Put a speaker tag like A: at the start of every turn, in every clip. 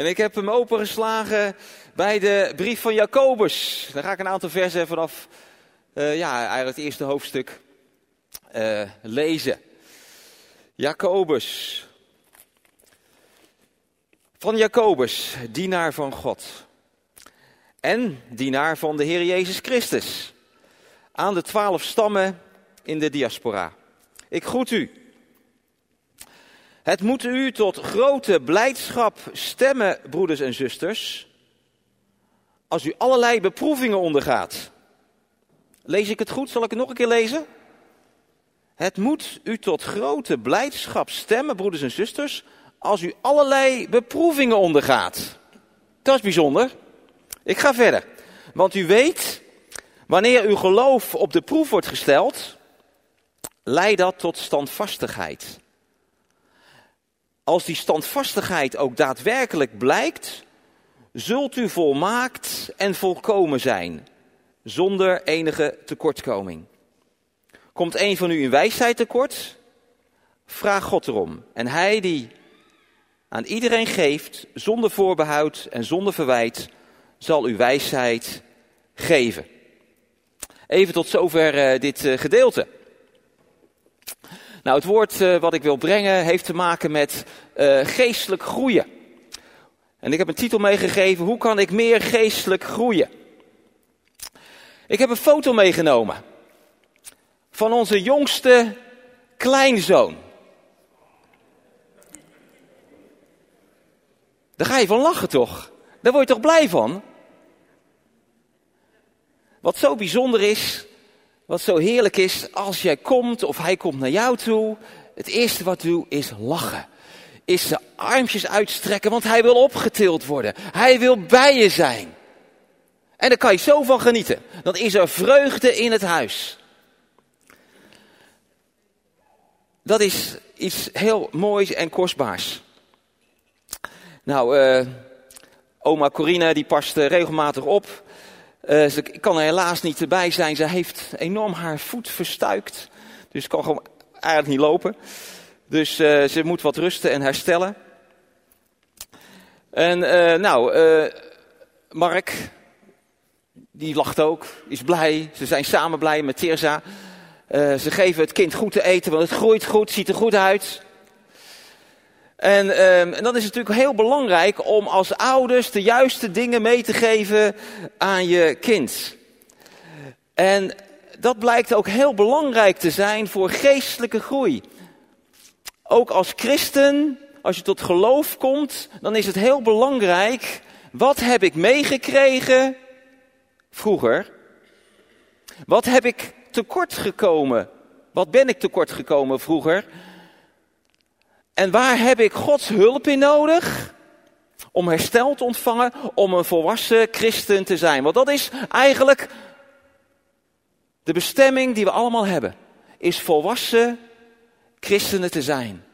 A: En ik heb hem opengeslagen bij de brief van Jacobus. Daar ga ik een aantal versen vanaf, uh, ja, eigenlijk het eerste hoofdstuk uh, lezen. Jacobus. Van Jacobus, dienaar van God. En dienaar van de Heer Jezus Christus. Aan de twaalf stammen in de diaspora. Ik groet u. Het moet u tot grote blijdschap stemmen, broeders en zusters, als u allerlei beproevingen ondergaat. Lees ik het goed? Zal ik het nog een keer lezen? Het moet u tot grote blijdschap stemmen, broeders en zusters, als u allerlei beproevingen ondergaat. Dat is bijzonder. Ik ga verder. Want u weet, wanneer uw geloof op de proef wordt gesteld, leidt dat tot standvastigheid. Als die standvastigheid ook daadwerkelijk blijkt, zult u volmaakt en volkomen zijn, zonder enige tekortkoming. Komt een van u in wijsheid tekort? Vraag God erom. En hij die aan iedereen geeft, zonder voorbehoud en zonder verwijt, zal u wijsheid geven. Even tot zover uh, dit uh, gedeelte. Nou, het woord uh, wat ik wil brengen heeft te maken met geestelijk groeien. En ik heb een titel meegegeven, hoe kan ik meer geestelijk groeien? Ik heb een foto meegenomen van onze jongste kleinzoon. Daar ga je van lachen toch? Daar word je toch blij van? Wat zo bijzonder is, wat zo heerlijk is, als jij komt of hij komt naar jou toe, het eerste wat doe is lachen. Is zijn armpjes uitstrekken, want hij wil opgetild worden. Hij wil bij je zijn. En daar kan je zo van genieten. Dan is er vreugde in het huis. Dat is iets heel moois en kostbaars. Nou, uh, oma Corina die past regelmatig op. Uh, ze kan er helaas niet bij zijn. Ze heeft enorm haar voet verstuikt. Dus kan gewoon eigenlijk niet lopen. Dus uh, ze moet wat rusten en herstellen. En nou, Mark, die lacht ook, is blij. Ze zijn samen blij met Tirza. Uh, ze geven het kind goed te eten, want het groeit goed, ziet er goed uit. En, um, en dan is het natuurlijk heel belangrijk om als ouders de juiste dingen mee te geven aan je kind. En dat blijkt ook heel belangrijk te zijn voor geestelijke groei. Ook als christen, als je tot geloof komt, dan is het heel belangrijk. Wat heb ik meegekregen vroeger? Wat heb ik tekort gekomen? Wat ben ik tekort gekomen vroeger? En waar heb ik Gods hulp in nodig? Om herstel te ontvangen, om een volwassen christen te zijn. Want dat is eigenlijk de bestemming die we allemaal hebben. Is volwassen christenen te zijn.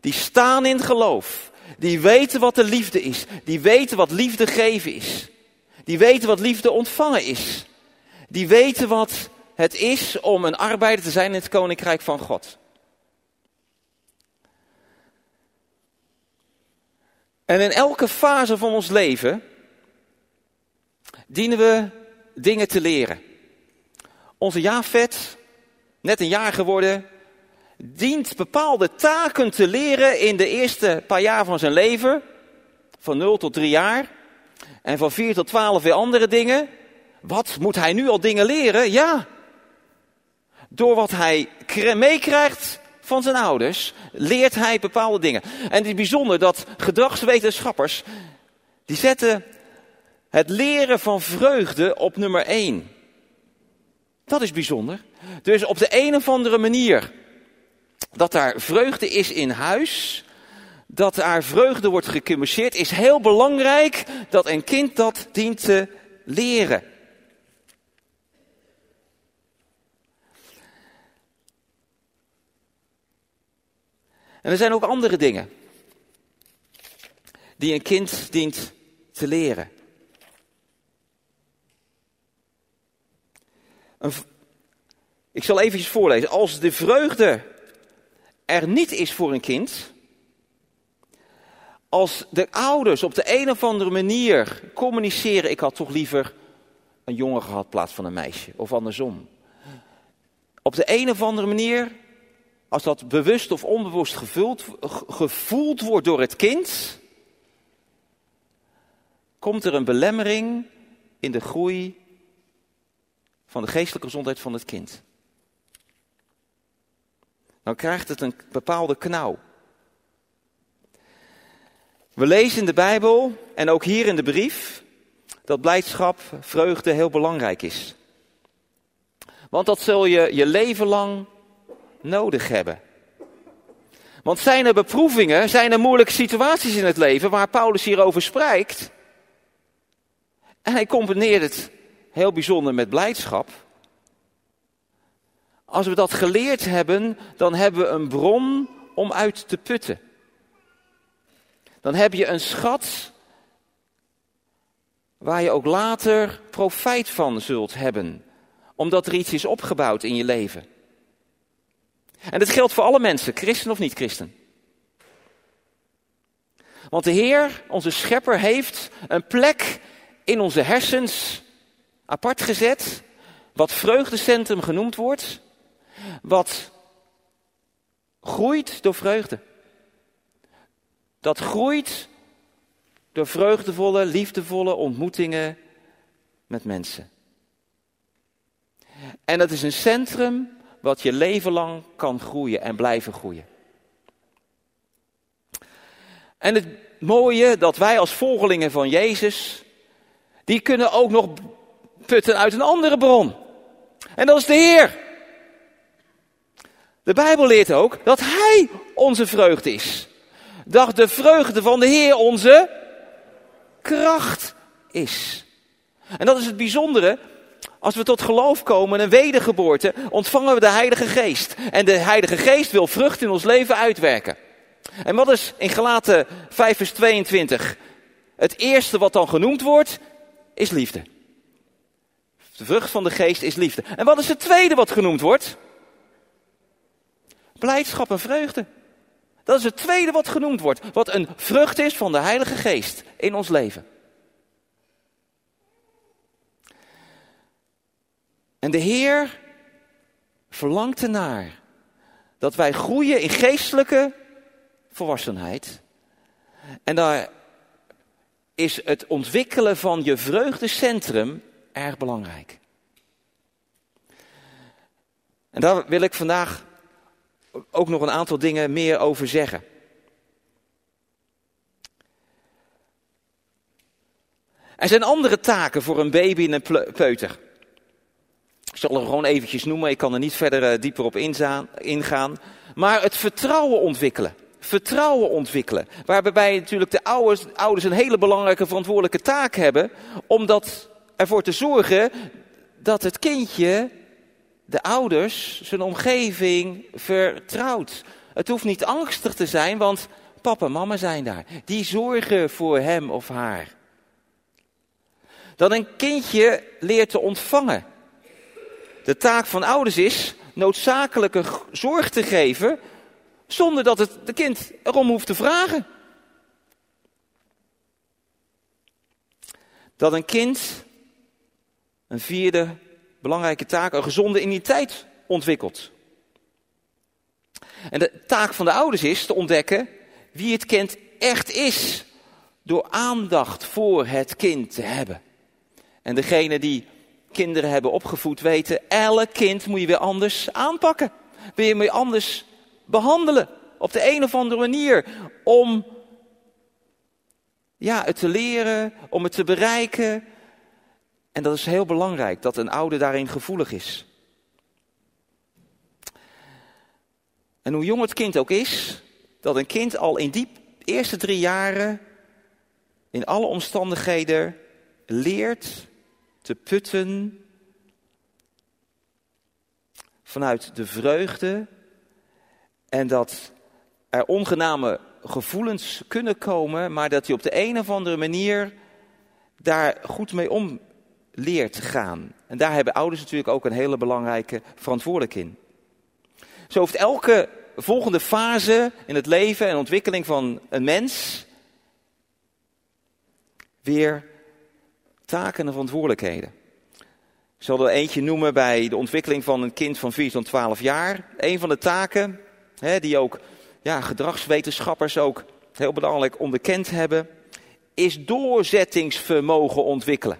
A: Die staan in geloof. Die weten wat de liefde is. Die weten wat liefde geven is. Die weten wat liefde ontvangen is. Die weten wat het is om een arbeider te zijn in het koninkrijk van God. En in elke fase van ons leven dienen we dingen te leren. Onze Jafet, net een jaar geworden, dient bepaalde taken te leren in de eerste paar jaar van zijn leven. Van 0 tot 3 jaar. En van 4 tot 12 weer andere dingen. Wat moet hij nu al dingen leren? Ja, door wat hij meekrijgt van zijn ouders, leert hij bepaalde dingen. En het is bijzonder dat gedragswetenschappers, die zetten het leren van vreugde op nummer 1. Dat is bijzonder. Dus op de een of andere manier dat daar vreugde is in huis, dat daar vreugde wordt gecommuniceerd, is heel belangrijk dat een kind dat dient te leren. En er zijn ook andere dingen die een kind dient te leren. ik zal eventjes voorlezen. Als de vreugde er niet is voor een kind, Als de ouders op de een of andere manier communiceren, ik had toch liever een jongen gehad in plaats van een meisje, of andersom. Op de een of andere manier, als dat bewust of onbewust gevuld, gevoeld wordt door het kind, komt er een belemmering in de groei van de geestelijke gezondheid van het kind. Dan krijgt het een bepaalde knauw. We lezen in de Bijbel en ook hier in de brief dat blijdschap, vreugde heel belangrijk is. Want dat zul je je leven lang nodig hebben. Want zijn er beproevingen, zijn er moeilijke situaties in het leven waar Paulus hierover spreekt? En hij combineert het heel bijzonder met blijdschap. Als we dat geleerd hebben, dan hebben we een bron om uit te putten. Dan heb je een schat waar je ook later profijt van zult hebben, omdat er iets is opgebouwd in je leven. En dat geldt voor alle mensen, christen of niet christen. Want de Heer, onze schepper, heeft een plek in onze hersens apart gezet, wat vreugdecentrum genoemd wordt, wat groeit door vreugde. Dat groeit door vreugdevolle, liefdevolle ontmoetingen met mensen. En dat is een centrum wat je leven lang kan groeien en blijven groeien. En het mooie dat wij als volgelingen van Jezus, die kunnen ook nog putten uit een andere bron. En dat is de Heer. De Bijbel leert ook dat Hij onze vreugde is. Dat de vreugde van de Heer onze kracht is. En dat is het bijzondere. Als we tot geloof komen, een wedergeboorte, ontvangen we de Heilige Geest. En de Heilige Geest wil vrucht in ons leven uitwerken. En wat is in Galaten 5 vers 22? Het eerste wat dan genoemd wordt, is liefde. De vrucht van de geest is liefde. En wat is het tweede wat genoemd wordt? Blijdschap en vreugde. Dat is het tweede wat genoemd wordt. Wat een vrucht is van de Heilige Geest in ons leven. En de Heer verlangt ernaar dat wij groeien in geestelijke volwassenheid. En daar is het ontwikkelen van je vreugdecentrum erg belangrijk. En daar wil ik vandaag ook nog een aantal dingen meer over zeggen. Er zijn andere taken voor een baby en een peuter. Ik zal er gewoon eventjes noemen, ik kan er niet verder eh, dieper op ingaan. Maar het vertrouwen ontwikkelen. Vertrouwen ontwikkelen. Waarbij natuurlijk de ouders, ouders een hele belangrijke verantwoordelijke taak hebben. Om dat ervoor te zorgen dat het kindje de ouders, zijn omgeving vertrouwt. Het hoeft niet angstig te zijn, want papa en mama zijn daar. Die zorgen voor hem of haar. Dat een kindje leert te ontvangen. De taak van ouders is noodzakelijke zorg te geven zonder dat het de kind erom hoeft te vragen. Dat een kind een vierde belangrijke taak, een gezonde immuniteit ontwikkelt. En de taak van de ouders is te ontdekken wie het kind echt is. Door aandacht voor het kind te hebben. En degene die kinderen hebben opgevoed weten, elk kind moet je weer anders aanpakken. Wil je weer anders behandelen. Op de een of andere manier. Om ja, het te leren, om het te bereiken, en dat is heel belangrijk, dat een ouder daarin gevoelig is. En hoe jong het kind ook is, dat een kind al in die eerste drie jaren in alle omstandigheden leert te putten vanuit de vreugde en dat er ongename gevoelens kunnen komen, maar dat hij op de een of andere manier daar goed mee om leert gaan. En daar hebben ouders natuurlijk ook een hele belangrijke verantwoordelijkheid in. Zo heeft elke volgende fase in het leven en ontwikkeling van een mens weer taken en verantwoordelijkheden. Ik zal er eentje noemen bij de ontwikkeling van een kind van 4 tot 12 jaar. Een van de taken, hè, die ook ja, gedragswetenschappers ook heel belangrijk onderkend hebben, is doorzettingsvermogen ontwikkelen.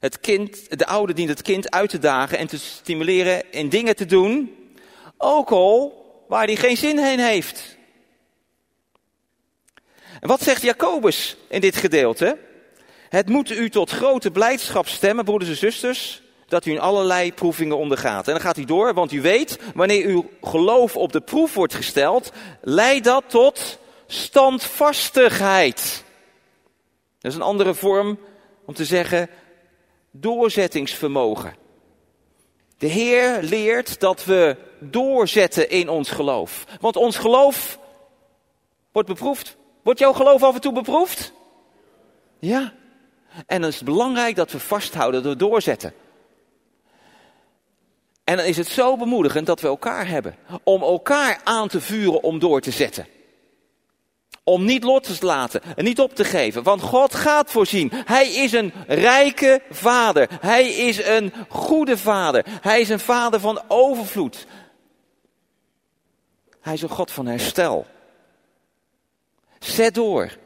A: Het kind, de ouder dient het kind uit te dagen en te stimuleren in dingen te doen, ook al waar hij geen zin heen heeft. En wat zegt Jacobus in dit gedeelte? Het moet u tot grote blijdschap stemmen, broeders en zusters, dat u in allerlei proevingen ondergaat. En dan gaat hij door, want u weet, wanneer uw geloof op de proef wordt gesteld, leidt dat tot standvastigheid. Dat is een andere vorm om te zeggen doorzettingsvermogen. De Heer leert dat we doorzetten in ons geloof. Want ons geloof wordt beproefd. Wordt jouw geloof af en toe beproefd? Ja. En dan is het belangrijk dat we vasthouden door doorzetten. En dan is het zo bemoedigend dat we elkaar hebben. Om elkaar aan te vuren om door te zetten. Om niet los te laten en niet op te geven. Want God gaat voorzien. Hij is een rijke vader. Hij is een goede vader. Hij is een vader van overvloed. Hij is een God van herstel. Zet door.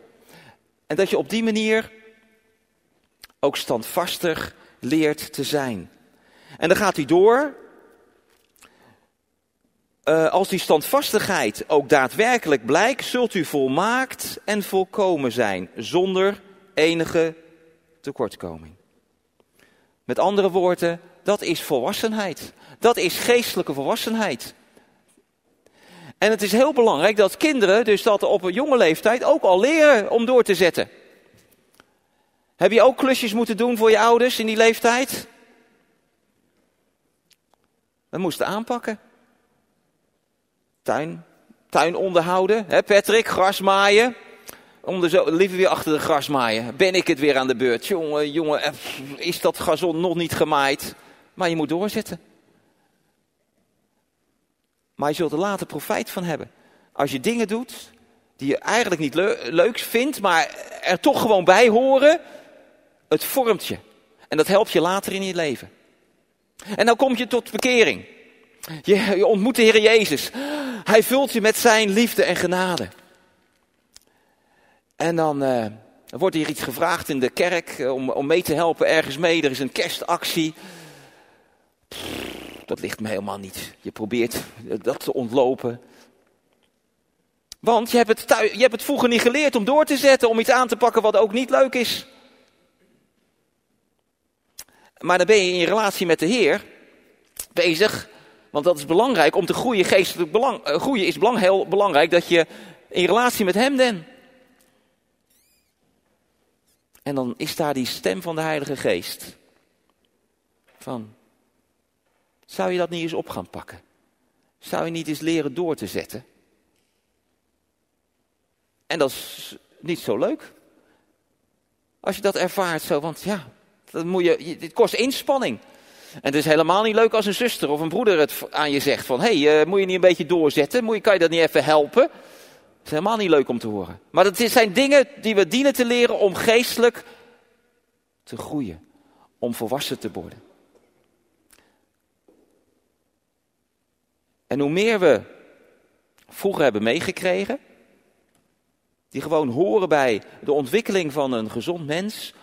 A: En dat je op die manier ook standvastig leert te zijn. En dan gaat hij door. Uh, als die standvastigheid ook daadwerkelijk blijkt, zult u volmaakt en volkomen zijn, zonder enige tekortkoming. Met andere woorden, dat is volwassenheid. Dat is geestelijke volwassenheid. En het is heel belangrijk dat kinderen dus dat op een jonge leeftijd ook al leren om door te zetten. Heb je ook klusjes moeten doen voor je ouders in die leeftijd? We moesten aanpakken. Tuin, tuin onderhouden, hè Patrick, gras maaien. Om zo, liever weer achter de gras maaien. Ben ik het weer aan de beurt? Jongen, jongen, eh, is dat gazon nog niet gemaaid? Maar je moet doorzetten. Maar je zult er later profijt van hebben. Als je dingen doet die je eigenlijk niet leuk vindt, maar er toch gewoon bij horen, het vormt je. En dat helpt je later in je leven. En dan kom je tot bekering. Je, ontmoet de Heer Jezus. Hij vult je met zijn liefde en genade. En dan uh, wordt hier iets gevraagd in de kerk eh, om, om mee te helpen ergens mee. Er is een kerstactie. Dat ligt me helemaal niet. Je probeert dat te ontlopen. Want je hebt, het je hebt het vroeger niet geleerd om door te zetten, om iets aan te pakken wat ook niet leuk is. Maar dan ben je in je relatie met de Heer bezig. Want dat is belangrijk om te groeien. Geestelijk belang, eh, groeien is belang, heel belangrijk dat je in relatie met Hem bent. En dan is daar die stem van de Heilige Geest. Van, zou je dat niet eens op gaan pakken? Zou je niet eens leren door te zetten? En dat is niet zo leuk. Als je dat ervaart zo, want ja, dat moet je, dit kost inspanning. En het is helemaal niet leuk als een zuster of een broeder het aan je zegt van... hé, hey, uh, moet je niet een beetje doorzetten? Moet je, kan je dat niet even helpen? Het is helemaal niet leuk om te horen. Maar dat zijn dingen die we dienen te leren om geestelijk te groeien. Om volwassen te worden. En hoe meer we vroeger hebben meegekregen... die gewoon horen bij de ontwikkeling van een gezond mens...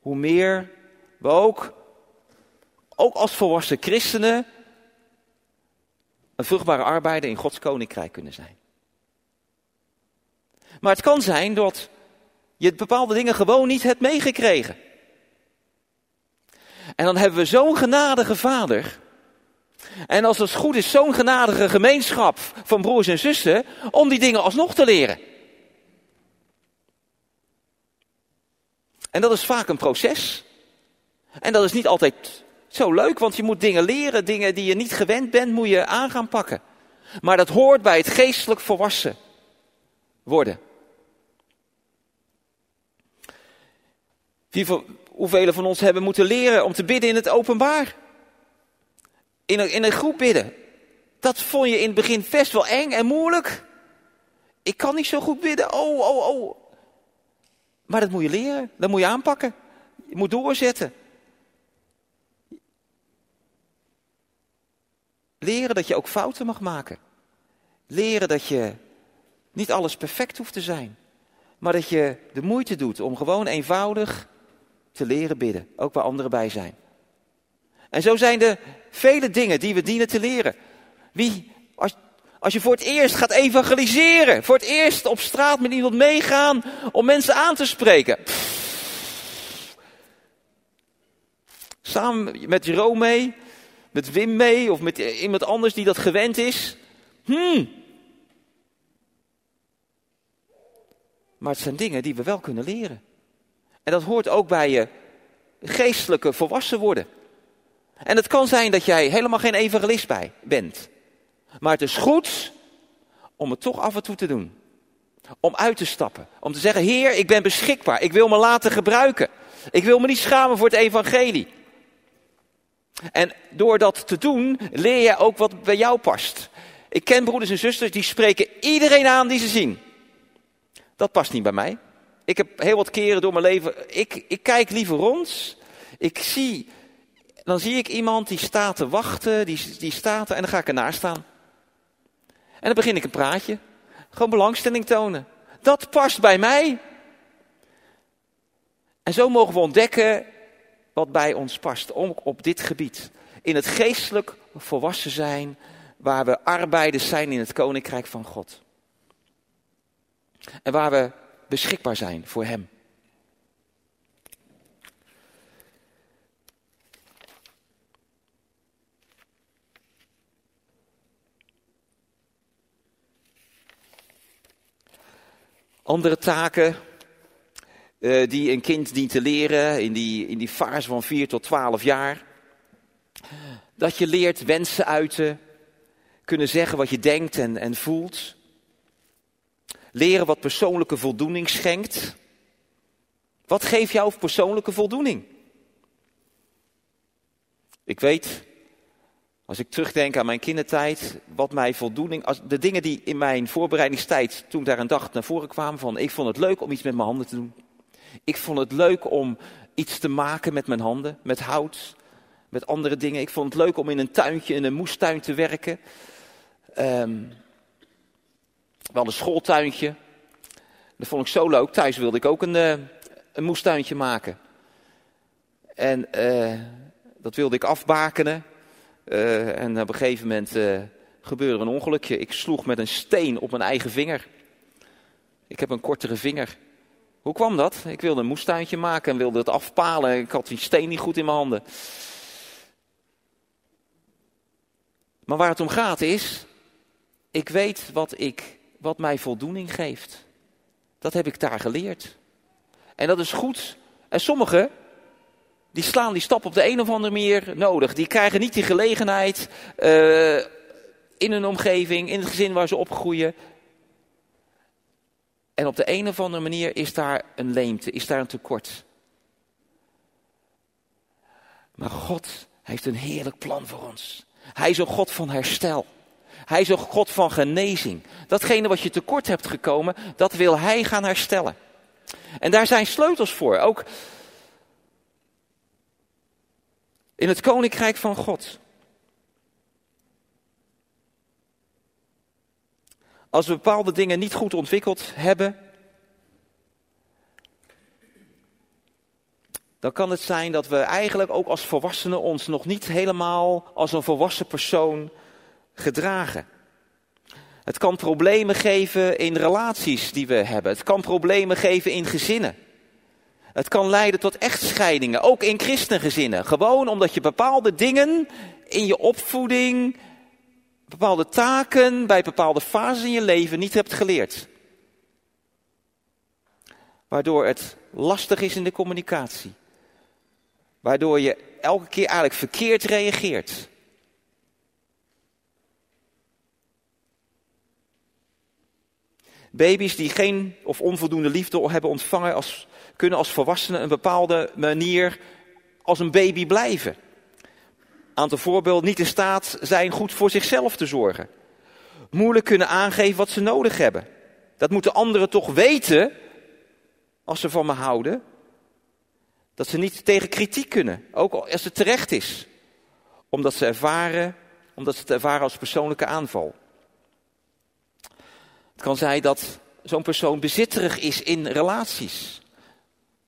A: hoe meer we ook, ook als volwassen christenen, een vruchtbare arbeider in Gods koninkrijk kunnen zijn. Maar het kan zijn dat je bepaalde dingen gewoon niet hebt meegekregen. En dan hebben we zo'n genadige vader. En als het goed is, zo'n genadige gemeenschap van broers en zussen, om die dingen alsnog te leren. En dat is vaak een proces. En dat is niet altijd zo leuk, want je moet dingen leren, dingen die je niet gewend bent, moet je aan gaan pakken. Maar dat hoort bij het geestelijk volwassen worden. hoeveel van ons hebben moeten leren om te bidden in het openbaar? In een, groep bidden. Dat vond je in het begin best wel eng en moeilijk. Ik kan niet zo goed bidden. Oh, oh, oh. Maar dat moet je leren, dat moet je aanpakken. Je moet doorzetten. Leren dat je ook fouten mag maken. Leren dat je niet alles perfect hoeft te zijn. Maar dat je de moeite doet om gewoon eenvoudig te leren bidden. Ook waar anderen bij zijn. En zo zijn er vele dingen die we dienen te leren. Wie, als, als je voor het eerst gaat evangeliseren, voor het eerst op straat met iemand meegaan om mensen aan te spreken. Samen met Jerome mee, met Wim mee of met iemand anders die dat gewend is. Hmm. Maar het zijn dingen die we wel kunnen leren. En dat hoort ook bij je geestelijke volwassen worden. En het kan zijn dat jij helemaal geen evangelist bij bent. Maar het is goed om het toch af en toe te doen. Om uit te stappen. Om te zeggen, Heer, ik ben beschikbaar. Ik wil me laten gebruiken. Ik wil me niet schamen voor het evangelie. En door dat te doen, leer je ook wat bij jou past. Ik ken broeders en zusters die spreken iedereen aan die ze zien. Dat past niet bij mij. Ik heb heel wat keren door mijn leven. Ik, ik kijk liever rond. Ik zie. Dan zie ik iemand die staat te wachten. Die, die staat en dan ga ik ernaar staan. En dan begin ik een praatje. Gewoon belangstelling tonen. Dat past bij mij. En zo mogen we ontdekken wat bij ons past. Ook op dit gebied. In het geestelijk volwassen zijn. Waar we arbeiders zijn in het koninkrijk van God. En waar we beschikbaar zijn voor Hem. Andere taken uh, die een kind dient te leren in die, in die fase van 4 tot 12 jaar. Dat je leert wensen uiten, kunnen zeggen wat je denkt en, en voelt. Leren wat persoonlijke voldoening schenkt. Wat geeft jou persoonlijke voldoening? Ik weet, als ik terugdenk aan mijn kindertijd, wat mij voldoening, de dingen die in mijn voorbereidingstijd, toen ik daar een dag naar voren kwamen, van ik vond het leuk om iets met mijn handen te doen. Ik vond het leuk om iets te maken met mijn handen, met hout, met andere dingen. Ik vond het leuk om in een tuintje, in een moestuin te werken. Um, wel een schooltuintje. Dat vond ik zo leuk. Thuis wilde ik ook een, uh, een moestuintje maken. En uh, dat wilde ik afbakenen. Uh, en op een gegeven moment gebeurde een ongelukje. Ik sloeg met een steen op mijn eigen vinger. Ik heb een kortere vinger. Hoe kwam dat? Ik wilde een moestuintje maken en wilde het afpalen. Ik had die steen niet goed in mijn handen. Maar waar het om gaat is, ik weet wat ik wat mij voldoening geeft. Dat heb ik daar geleerd. En dat is goed. En sommigen, die slaan die stap op de een of andere manier nodig. Die krijgen niet die gelegenheid uh, in hun omgeving, in het gezin waar ze opgroeien. En op de een of andere manier is daar een leemte, is daar een tekort. Maar God heeft een heerlijk plan voor ons. Hij is een God van herstel. Hij is een God van genezing. Datgene wat je tekort hebt gekomen, dat wil Hij gaan herstellen. En daar zijn sleutels voor. Ook in het koninkrijk van God. Als we bepaalde dingen niet goed ontwikkeld hebben, dan kan het zijn dat we eigenlijk ook als volwassenen ons nog niet helemaal als een volwassen persoon gedragen. Het kan problemen geven in relaties die we hebben. Het kan problemen geven in gezinnen. Het kan leiden tot echtscheidingen, ook in christengezinnen. Gewoon omdat je bepaalde dingen in je opvoeding, bepaalde taken bij bepaalde fases in je leven niet hebt geleerd. Waardoor het lastig is in de communicatie. Waardoor je elke keer eigenlijk verkeerd reageert. Baby's die geen of onvoldoende liefde hebben ontvangen, als, kunnen als volwassenen een bepaalde manier als een baby blijven. Aantal voorbeelden niet in staat zijn goed voor zichzelf te zorgen. Moeilijk kunnen aangeven wat ze nodig hebben. Dat moeten anderen toch weten als ze van me houden. Dat ze niet tegen kritiek kunnen, ook als het terecht is. Omdat ze ervaren, omdat ze het ervaren als persoonlijke aanval. Het kan zijn dat zo'n persoon bezitterig is in relaties.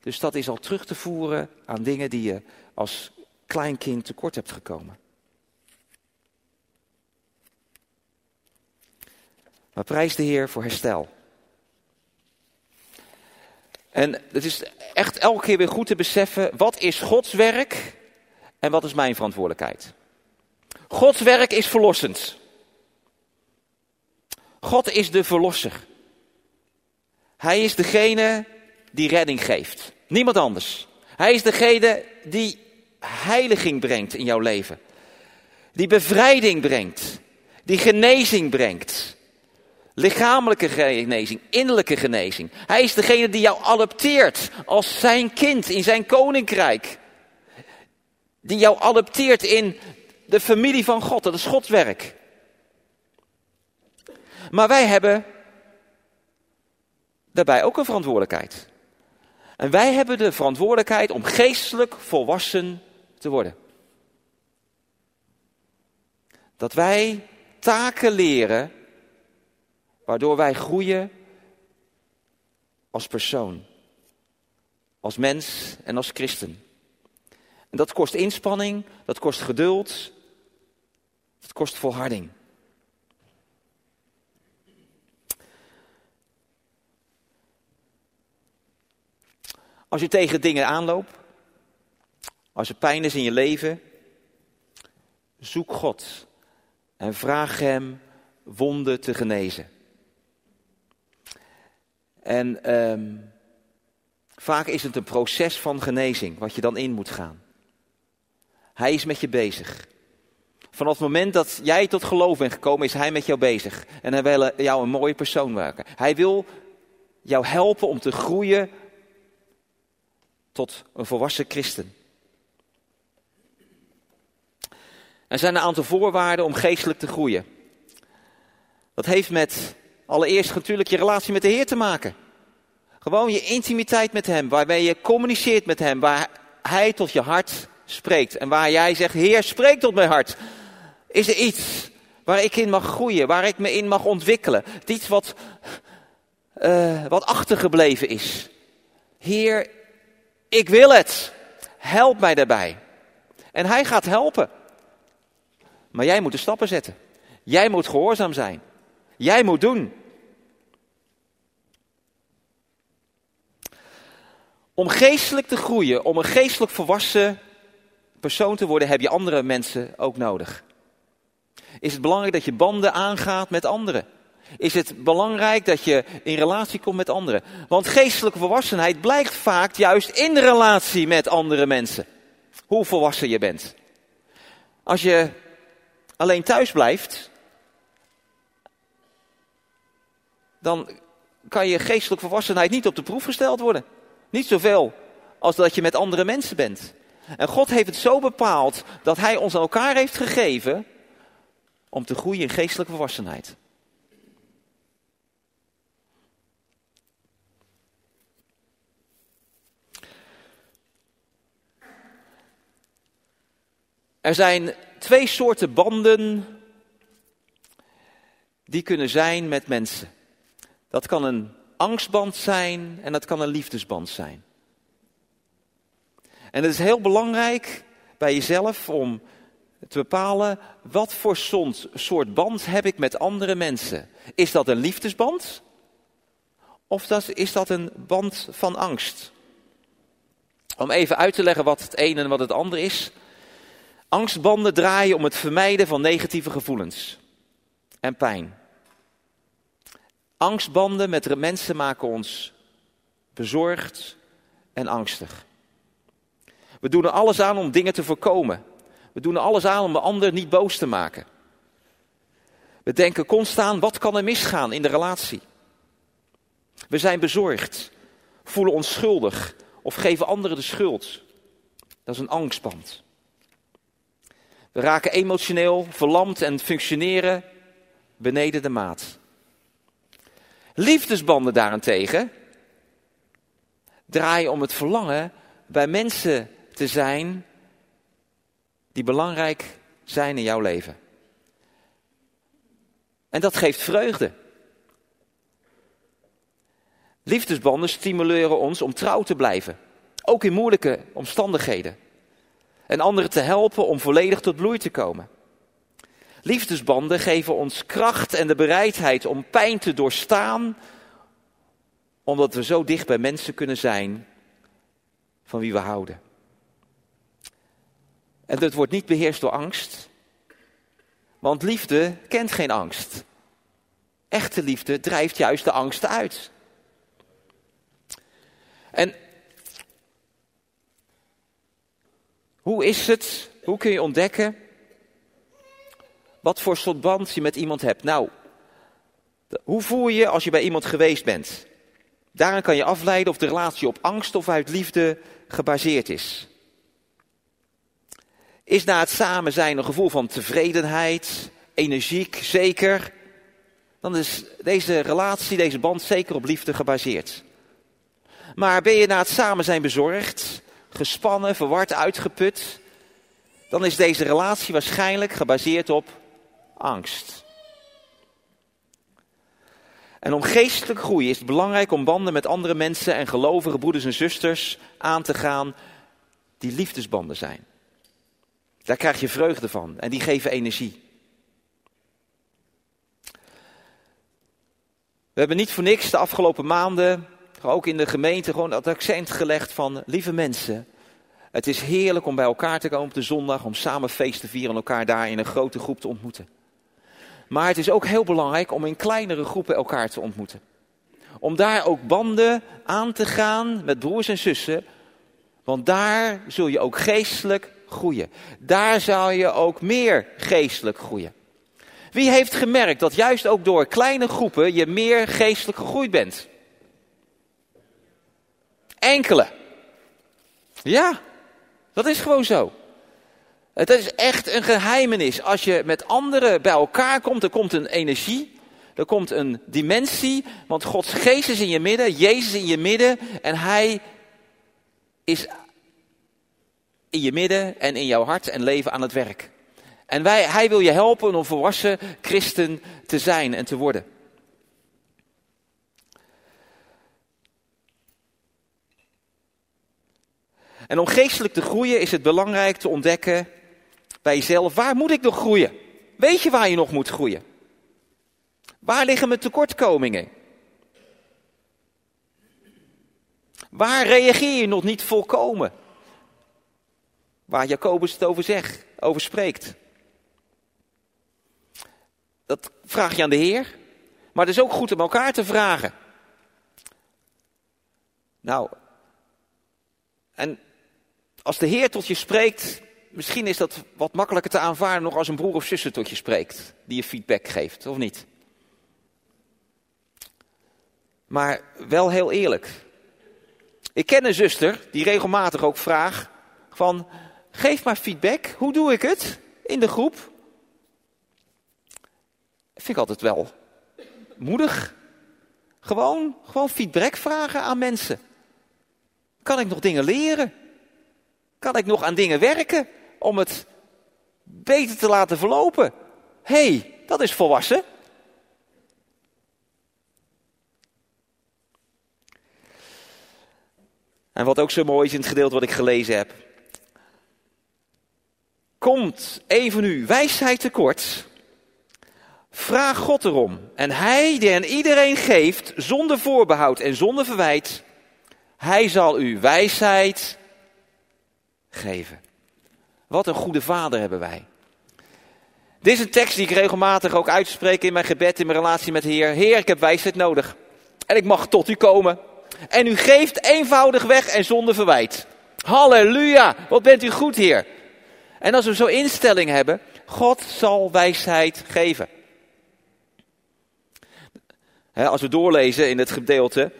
A: Dus dat is al terug te voeren aan dingen die je als kleinkind tekort hebt gekomen. Maar prijs de Heer voor herstel. En het is echt elke keer weer goed te beseffen, wat is Gods werk en wat is mijn verantwoordelijkheid? Gods werk is verlossend. God is de verlosser. Hij is degene die redding geeft. Niemand anders. Hij is degene die heiliging brengt in jouw leven. Die bevrijding brengt. Die genezing brengt. Lichamelijke genezing, innerlijke genezing. Hij is degene die jou adopteert als zijn kind in zijn koninkrijk. Die jou adopteert in de familie van God. Dat is Gods werk. Maar wij hebben daarbij ook een verantwoordelijkheid. En wij hebben de verantwoordelijkheid om geestelijk volwassen te worden. Dat wij taken leren waardoor wij groeien als persoon, als mens en als christen. En dat kost inspanning, dat kost geduld, dat kost volharding. Als je tegen dingen aanloopt, als er pijn is in je leven, zoek God en vraag Hem wonden te genezen. En um, vaak is het een proces van genezing wat je dan in moet gaan. Hij is met je bezig. Vanaf het moment dat jij tot geloof bent gekomen, is hij met jou bezig. En hij wil jou een mooie persoon maken. Hij wil jou helpen om te groeien tot een volwassen christen. Er zijn een aantal voorwaarden om geestelijk te groeien. Dat heeft met allereerst natuurlijk je relatie met de Heer te maken. Gewoon je intimiteit met Hem, waarbij je communiceert met Hem, waar Hij tot je hart spreekt. En waar jij zegt, Heer, spreek tot mijn hart. Is er iets waar ik in mag groeien, waar ik me in mag ontwikkelen? Iets wat, uh, wat achtergebleven is. Heer, ik wil het. Help mij daarbij. En hij gaat helpen. Maar jij moet de stappen zetten. Jij moet gehoorzaam zijn. Jij moet doen. Om geestelijk te groeien, om een geestelijk volwassen persoon te worden, heb je andere mensen ook nodig. Is het belangrijk dat je banden aangaat met anderen? Is het belangrijk dat je in relatie komt met anderen. Want geestelijke volwassenheid blijkt vaak juist in relatie met andere mensen. Hoe volwassen je bent. Als je alleen thuis blijft, dan kan je geestelijke volwassenheid niet op de proef gesteld worden. Niet zoveel als dat je met andere mensen bent. En God heeft het zo bepaald dat Hij ons aan elkaar heeft gegeven om te groeien in geestelijke volwassenheid. Er zijn twee soorten banden die kunnen zijn met mensen. Dat kan een angstband zijn en dat kan een liefdesband zijn. En het is heel belangrijk bij jezelf om te bepalen wat voor soort band heb ik met andere mensen. Is dat een liefdesband of is dat een band van angst? Om even uit te leggen wat het een en wat het ander is. Angstbanden draaien om het vermijden van negatieve gevoelens en pijn. Angstbanden met mensen maken ons bezorgd en angstig. We doen er alles aan om dingen te voorkomen. We doen er alles aan om de ander niet boos te maken. We denken constant, wat kan er misgaan in de relatie? We zijn bezorgd, voelen ons schuldig of geven anderen de schuld. Dat is een angstband. We raken emotioneel verlamd en functioneren beneden de maat. Liefdesbanden daarentegen draaien om het verlangen bij mensen te zijn die belangrijk zijn in jouw leven. En dat geeft vreugde. Liefdesbanden stimuleren ons om trouw te blijven, ook in moeilijke omstandigheden. En anderen te helpen om volledig tot bloei te komen. Liefdesbanden geven ons kracht en de bereidheid om pijn te doorstaan, omdat we zo dicht bij mensen kunnen zijn van wie we houden. En dat wordt niet beheerst door angst, want liefde kent geen angst. Echte liefde drijft juist de angst uit. En hoe is het? Hoe kun je ontdekken wat voor soort band je met iemand hebt? Nou, hoe voel je als je bij iemand geweest bent? Daaraan kan je afleiden of de relatie op angst of uit liefde gebaseerd is. Is na het samen zijn een gevoel van tevredenheid, energiek, zeker? Dan is deze relatie, deze band zeker op liefde gebaseerd. Maar ben je na het samen zijn bezorgd, gespannen, verward, uitgeput? Dan is deze relatie waarschijnlijk gebaseerd op angst. En om geestelijk groei is het belangrijk om banden met andere mensen en gelovige broeders en zusters aan te gaan die liefdesbanden zijn. Daar krijg je vreugde van en die geven energie. We hebben niet voor niks de afgelopen maanden, ook in de gemeente, gewoon dat accent gelegd van lieve mensen. Het is heerlijk om bij elkaar te komen op de zondag, om samen feest te vieren en elkaar daar in een grote groep te ontmoeten. Maar het is ook heel belangrijk om in kleinere groepen elkaar te ontmoeten. Om daar ook banden aan te gaan met broers en zussen. Want daar zul je ook geestelijk groeien. Daar zou je ook meer geestelijk groeien. Wie heeft gemerkt dat juist ook door kleine groepen je meer geestelijk gegroeid bent? Enkele. Ja, dat is gewoon zo. Het is echt een geheimenis. Als je met anderen bij elkaar komt, er komt een energie, er komt een dimensie, want Gods geest is in je midden, Jezus in je midden en Hij is in je midden en in jouw hart en leven aan het werk. En wij, Hij wil je helpen om volwassen christen te zijn en te worden. En om geestelijk te groeien is het belangrijk te ontdekken bij jezelf, waar moet ik nog groeien? Weet je waar je nog moet groeien? Waar liggen mijn tekortkomingen? Waar reageer je nog niet volkomen? Waar Jacobus het over zegt, over spreekt. Dat vraag je aan de Heer. Maar het is ook goed om elkaar te vragen. Nou, en als de Heer tot je spreekt, misschien is dat wat makkelijker te aanvaarden nog als een broer of zuster tot je spreekt, die je feedback geeft, of niet? Maar wel heel eerlijk. Ik ken een zuster die regelmatig ook vraagt van, geef maar feedback, hoe doe ik het in de groep? Vind ik altijd wel moedig. Gewoon, gewoon feedback vragen aan mensen. Kan ik nog dingen leren? Kan ik nog aan dingen werken? om het beter te laten verlopen. Hé, hey, dat is volwassen. En wat ook zo mooi is in het gedeelte wat ik gelezen heb. Komt even nu wijsheid tekort. Vraag God erom. En hij die aan iedereen geeft, zonder voorbehoud en zonder verwijt, hij zal u wijsheid geven. Wat een goede vader hebben wij. Dit is een tekst die ik regelmatig ook uitspreek in mijn gebed, in mijn relatie met de Heer. Heer, ik heb wijsheid nodig. En ik mag tot u komen. En u geeft eenvoudig weg en zonder verwijt. Halleluja, wat bent u goed, Heer. En als we zo'n instelling hebben, God zal wijsheid geven. als we doorlezen in het gedeelte,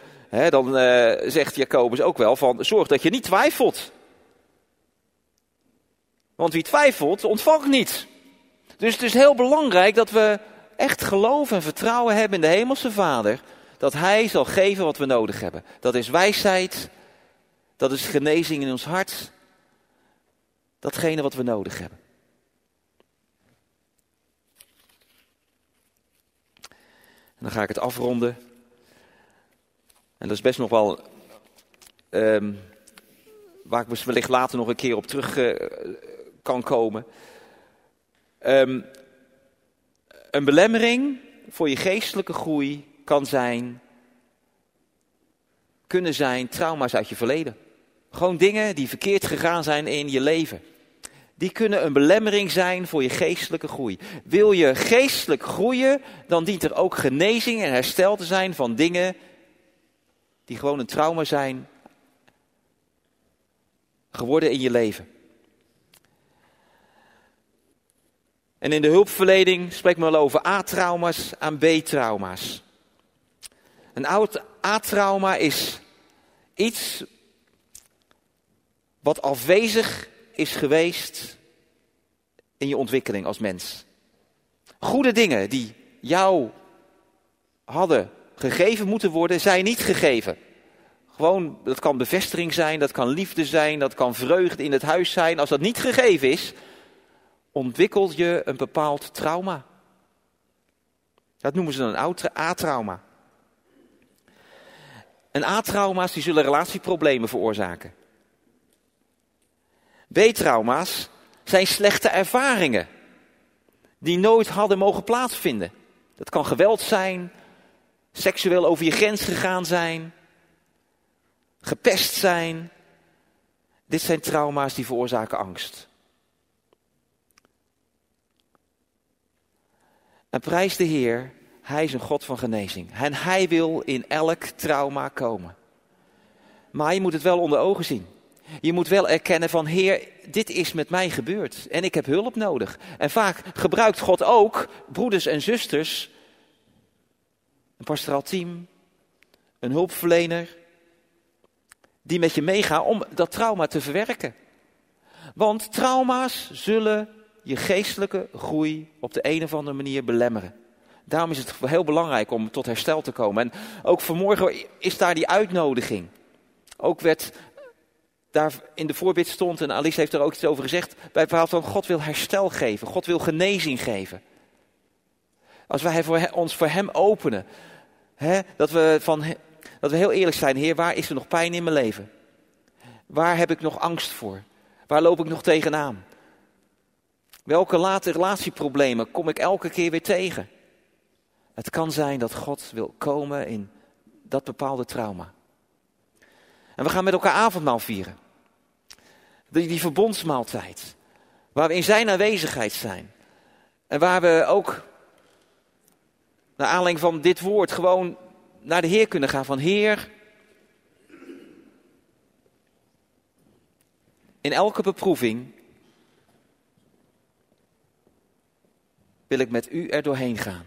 A: dan uh, zegt Jacobus ook wel van, zorg dat je niet twijfelt. Want wie twijfelt, ontvangt niet. Dus het is heel belangrijk dat we echt geloof en vertrouwen hebben in de Hemelse Vader. Dat Hij zal geven wat we nodig hebben. Dat is wijsheid Dat is genezing in ons hart. Datgene wat we nodig hebben. En dan ga ik het afronden. En dat is best nog wel. ehm, waar ik wellicht later nog een keer op terug eh, kan komen. Ehm, een belemmering voor je geestelijke groei kan zijn. Kunnen zijn trauma's uit je verleden. Gewoon dingen die verkeerd gegaan zijn in je leven. Die kunnen een belemmering zijn voor je geestelijke groei. Wil je geestelijk groeien, dan dient er ook genezing en herstel te zijn van dingen die gewoon een trauma zijn geworden in je leven. En in de hulpverlening spreekt men wel over A-trauma's en B-trauma's. Een oud A-trauma is iets wat afwezig is geweest in je ontwikkeling als mens. Goede dingen die jou hadden gegeven moeten worden, zijn niet gegeven. Gewoon, dat kan bevestiging zijn, dat kan liefde zijn, dat kan vreugde in het huis zijn. Als dat niet gegeven is, ontwikkelt je een bepaald trauma. Dat noemen ze een oud A-trauma. En A-trauma's die zullen relatieproblemen veroorzaken. B-trauma's zijn slechte ervaringen die nooit hadden mogen plaatsvinden. Dat kan geweld zijn, seksueel over je grens gegaan zijn, gepest zijn. Dit zijn trauma's die veroorzaken angst. En prijs de Heer, Hij is een God van genezing. En Hij wil in elk trauma komen. Maar je moet het wel onder ogen zien. Je moet wel erkennen van Heer, dit is met mij gebeurd en ik heb hulp nodig. En vaak gebruikt God ook broeders en zusters, een pastoraal team, een hulpverlener, die met je meegaan om dat trauma te verwerken. Want trauma's zullen je geestelijke groei op de een of andere manier belemmeren. Daarom is het heel belangrijk om tot herstel te komen. En ook vanmorgen is daar die uitnodiging. Ook werd daar in de voorbid stond, en Alice heeft er ook iets over gezegd, bij het verhaal van God wil herstel geven, God wil genezing geven. Als wij voor, ons voor Hem openen, hè, dat, we van, dat we heel eerlijk zijn, Heer, waar is er nog pijn in mijn leven? Waar heb ik nog angst voor? Waar loop ik nog tegenaan? Welke late relatieproblemen kom ik elke keer weer tegen? Het kan zijn dat God wil komen in dat bepaalde trauma. En we gaan met elkaar avondmaal vieren. Die, die verbondsmaaltijd. Waar we in zijn aanwezigheid zijn. En waar we ook, naar aanleiding van dit woord, gewoon naar de Heer kunnen gaan. Van Heer, in elke beproeving wil ik met u er doorheen gaan.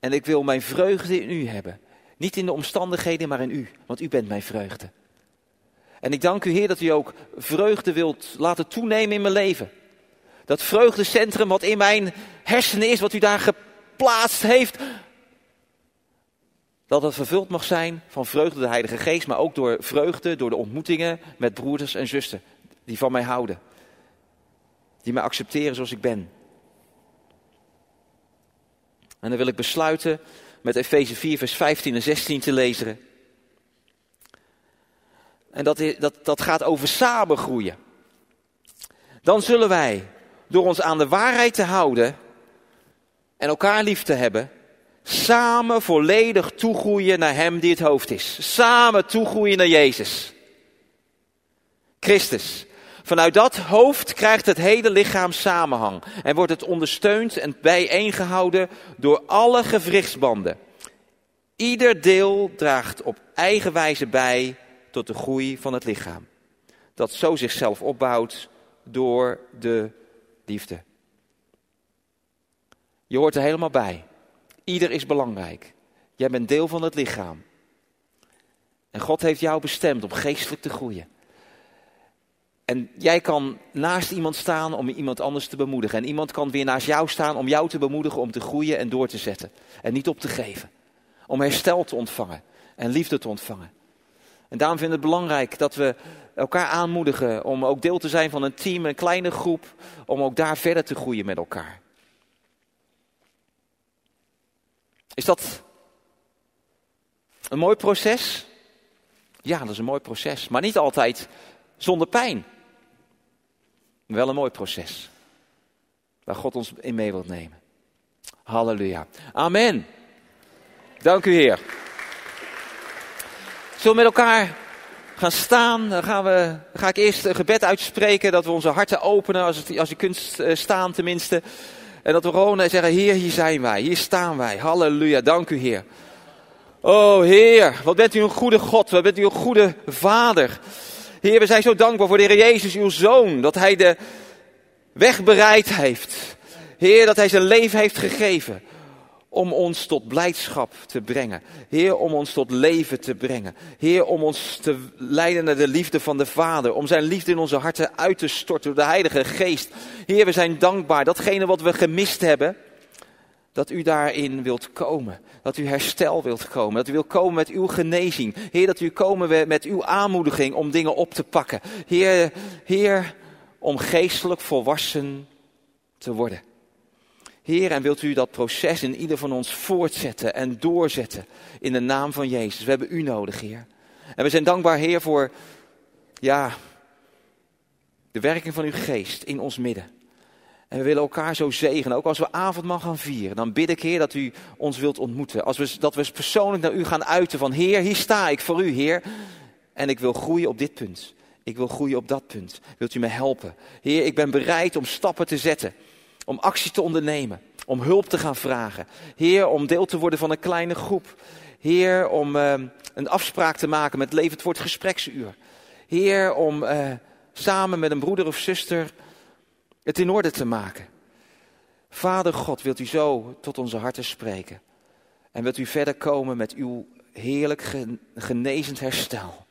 A: En ik wil mijn vreugde in u hebben. Niet in de omstandigheden, maar in u. Want u bent mijn vreugde. En ik dank u, Heer, dat u ook vreugde wilt laten toenemen in mijn leven. Dat vreugdecentrum wat in mijn hersenen is, wat u daar geplaatst heeft. Dat het vervuld mag zijn van vreugde de Heilige Geest, maar ook door vreugde, door de ontmoetingen met broeders en zussen die van mij houden. Die mij accepteren zoals ik ben. En dan wil ik besluiten met Efeze 4, vers 15 en 16 te lezen. En dat, dat, dat gaat over samen groeien. Dan zullen wij, door ons aan de waarheid te houden en elkaar lief te hebben, samen volledig toegroeien naar Hem die het hoofd is. Samen toegroeien naar Jezus. Christus. Vanuit dat hoofd krijgt het hele lichaam samenhang en wordt het ondersteund en bijeengehouden door alle gewrichtsbanden. Ieder deel draagt op eigen wijze bij tot de groei van het lichaam. Dat zo zichzelf opbouwt door de liefde. Je hoort er helemaal bij. Ieder is belangrijk. Jij bent deel van het lichaam. En God heeft jou bestemd om geestelijk te groeien. En jij kan naast iemand staan om iemand anders te bemoedigen. En iemand kan weer naast jou staan om jou te bemoedigen om te groeien en door te zetten. En niet op te geven. Om herstel te ontvangen en liefde te ontvangen. En daarom vind ik het belangrijk dat we elkaar aanmoedigen om ook deel te zijn van een team, een kleine groep, om ook daar verder te groeien met elkaar. Is dat een mooi proces? Ja, dat is een mooi proces, maar niet altijd zonder pijn. Wel een mooi proces. Waar God ons in mee wilt nemen. Halleluja. Amen. Dank u, Heer. Zullen we met elkaar gaan staan? Dan gaan we, ga ik eerst een gebed uitspreken. Dat we onze harten openen, als, het, als je kunt eh, staan tenminste. En dat we gewoon eh, zeggen, Heer, hier zijn wij. Hier staan wij. Halleluja. Dank u, Heer. Oh, Heer, wat bent u een goede God. Wat bent u een goede Vader. Heer, we zijn zo dankbaar voor de Heer Jezus, uw Zoon. Dat Hij de weg bereid heeft. Heer, dat Hij zijn leven heeft gegeven om ons tot blijdschap te brengen. Heer, om ons tot leven te brengen. Heer, om ons te leiden naar de liefde van de Vader. Om zijn liefde in onze harten uit te storten door de Heilige Geest. Heer, we zijn dankbaar. Datgene wat we gemist hebben, dat u daarin wilt komen. Dat u herstel wilt komen. Dat u wilt komen met uw genezing. Heer, dat u komen met uw aanmoediging om dingen op te pakken. Heer, Heer, om geestelijk volwassen te worden. Heer, en wilt u dat proces in ieder van ons voortzetten en doorzetten in de naam van Jezus. We hebben u nodig, Heer. En we zijn dankbaar, Heer, voor, ja, de werking van uw geest in ons midden. En we willen elkaar zo zegenen. Ook als we avondmaal gaan vieren, dan bid ik, Heer, dat u ons wilt ontmoeten. Als we, dat we persoonlijk naar u gaan uiten van, Heer, hier sta ik voor u, Heer. En ik wil groeien op dit punt. Ik wil groeien op dat punt. Wilt u me helpen? Heer, ik ben bereid om stappen te zetten. Om actie te ondernemen. Om hulp te gaan vragen. Heer, om deel te worden van een kleine groep. Heer, om uh, een afspraak te maken met Levend Wordt Gespreksuur. Heer, om uh, samen met een broeder of zuster het in orde te maken. Vader God, wilt u zo tot onze harten spreken. En wilt u verder komen met uw heerlijk genezend herstel.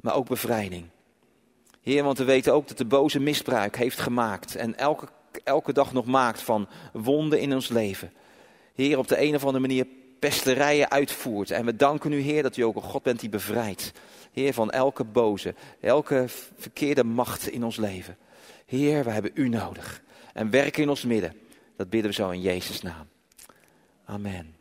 A: Maar ook bevrijding. Heer, want we weten ook dat de boze misbruik heeft gemaakt. En elke, elke dag nog maakt van wonden in ons leven. Heer, op de een of andere manier pesterijen uitvoert. En we danken u, Heer, dat u ook een God bent die bevrijdt. Heer, van elke boze, elke verkeerde macht in ons leven. Heer, we hebben u nodig. En werk in ons midden. Dat bidden we zo in Jezus' naam. Amen.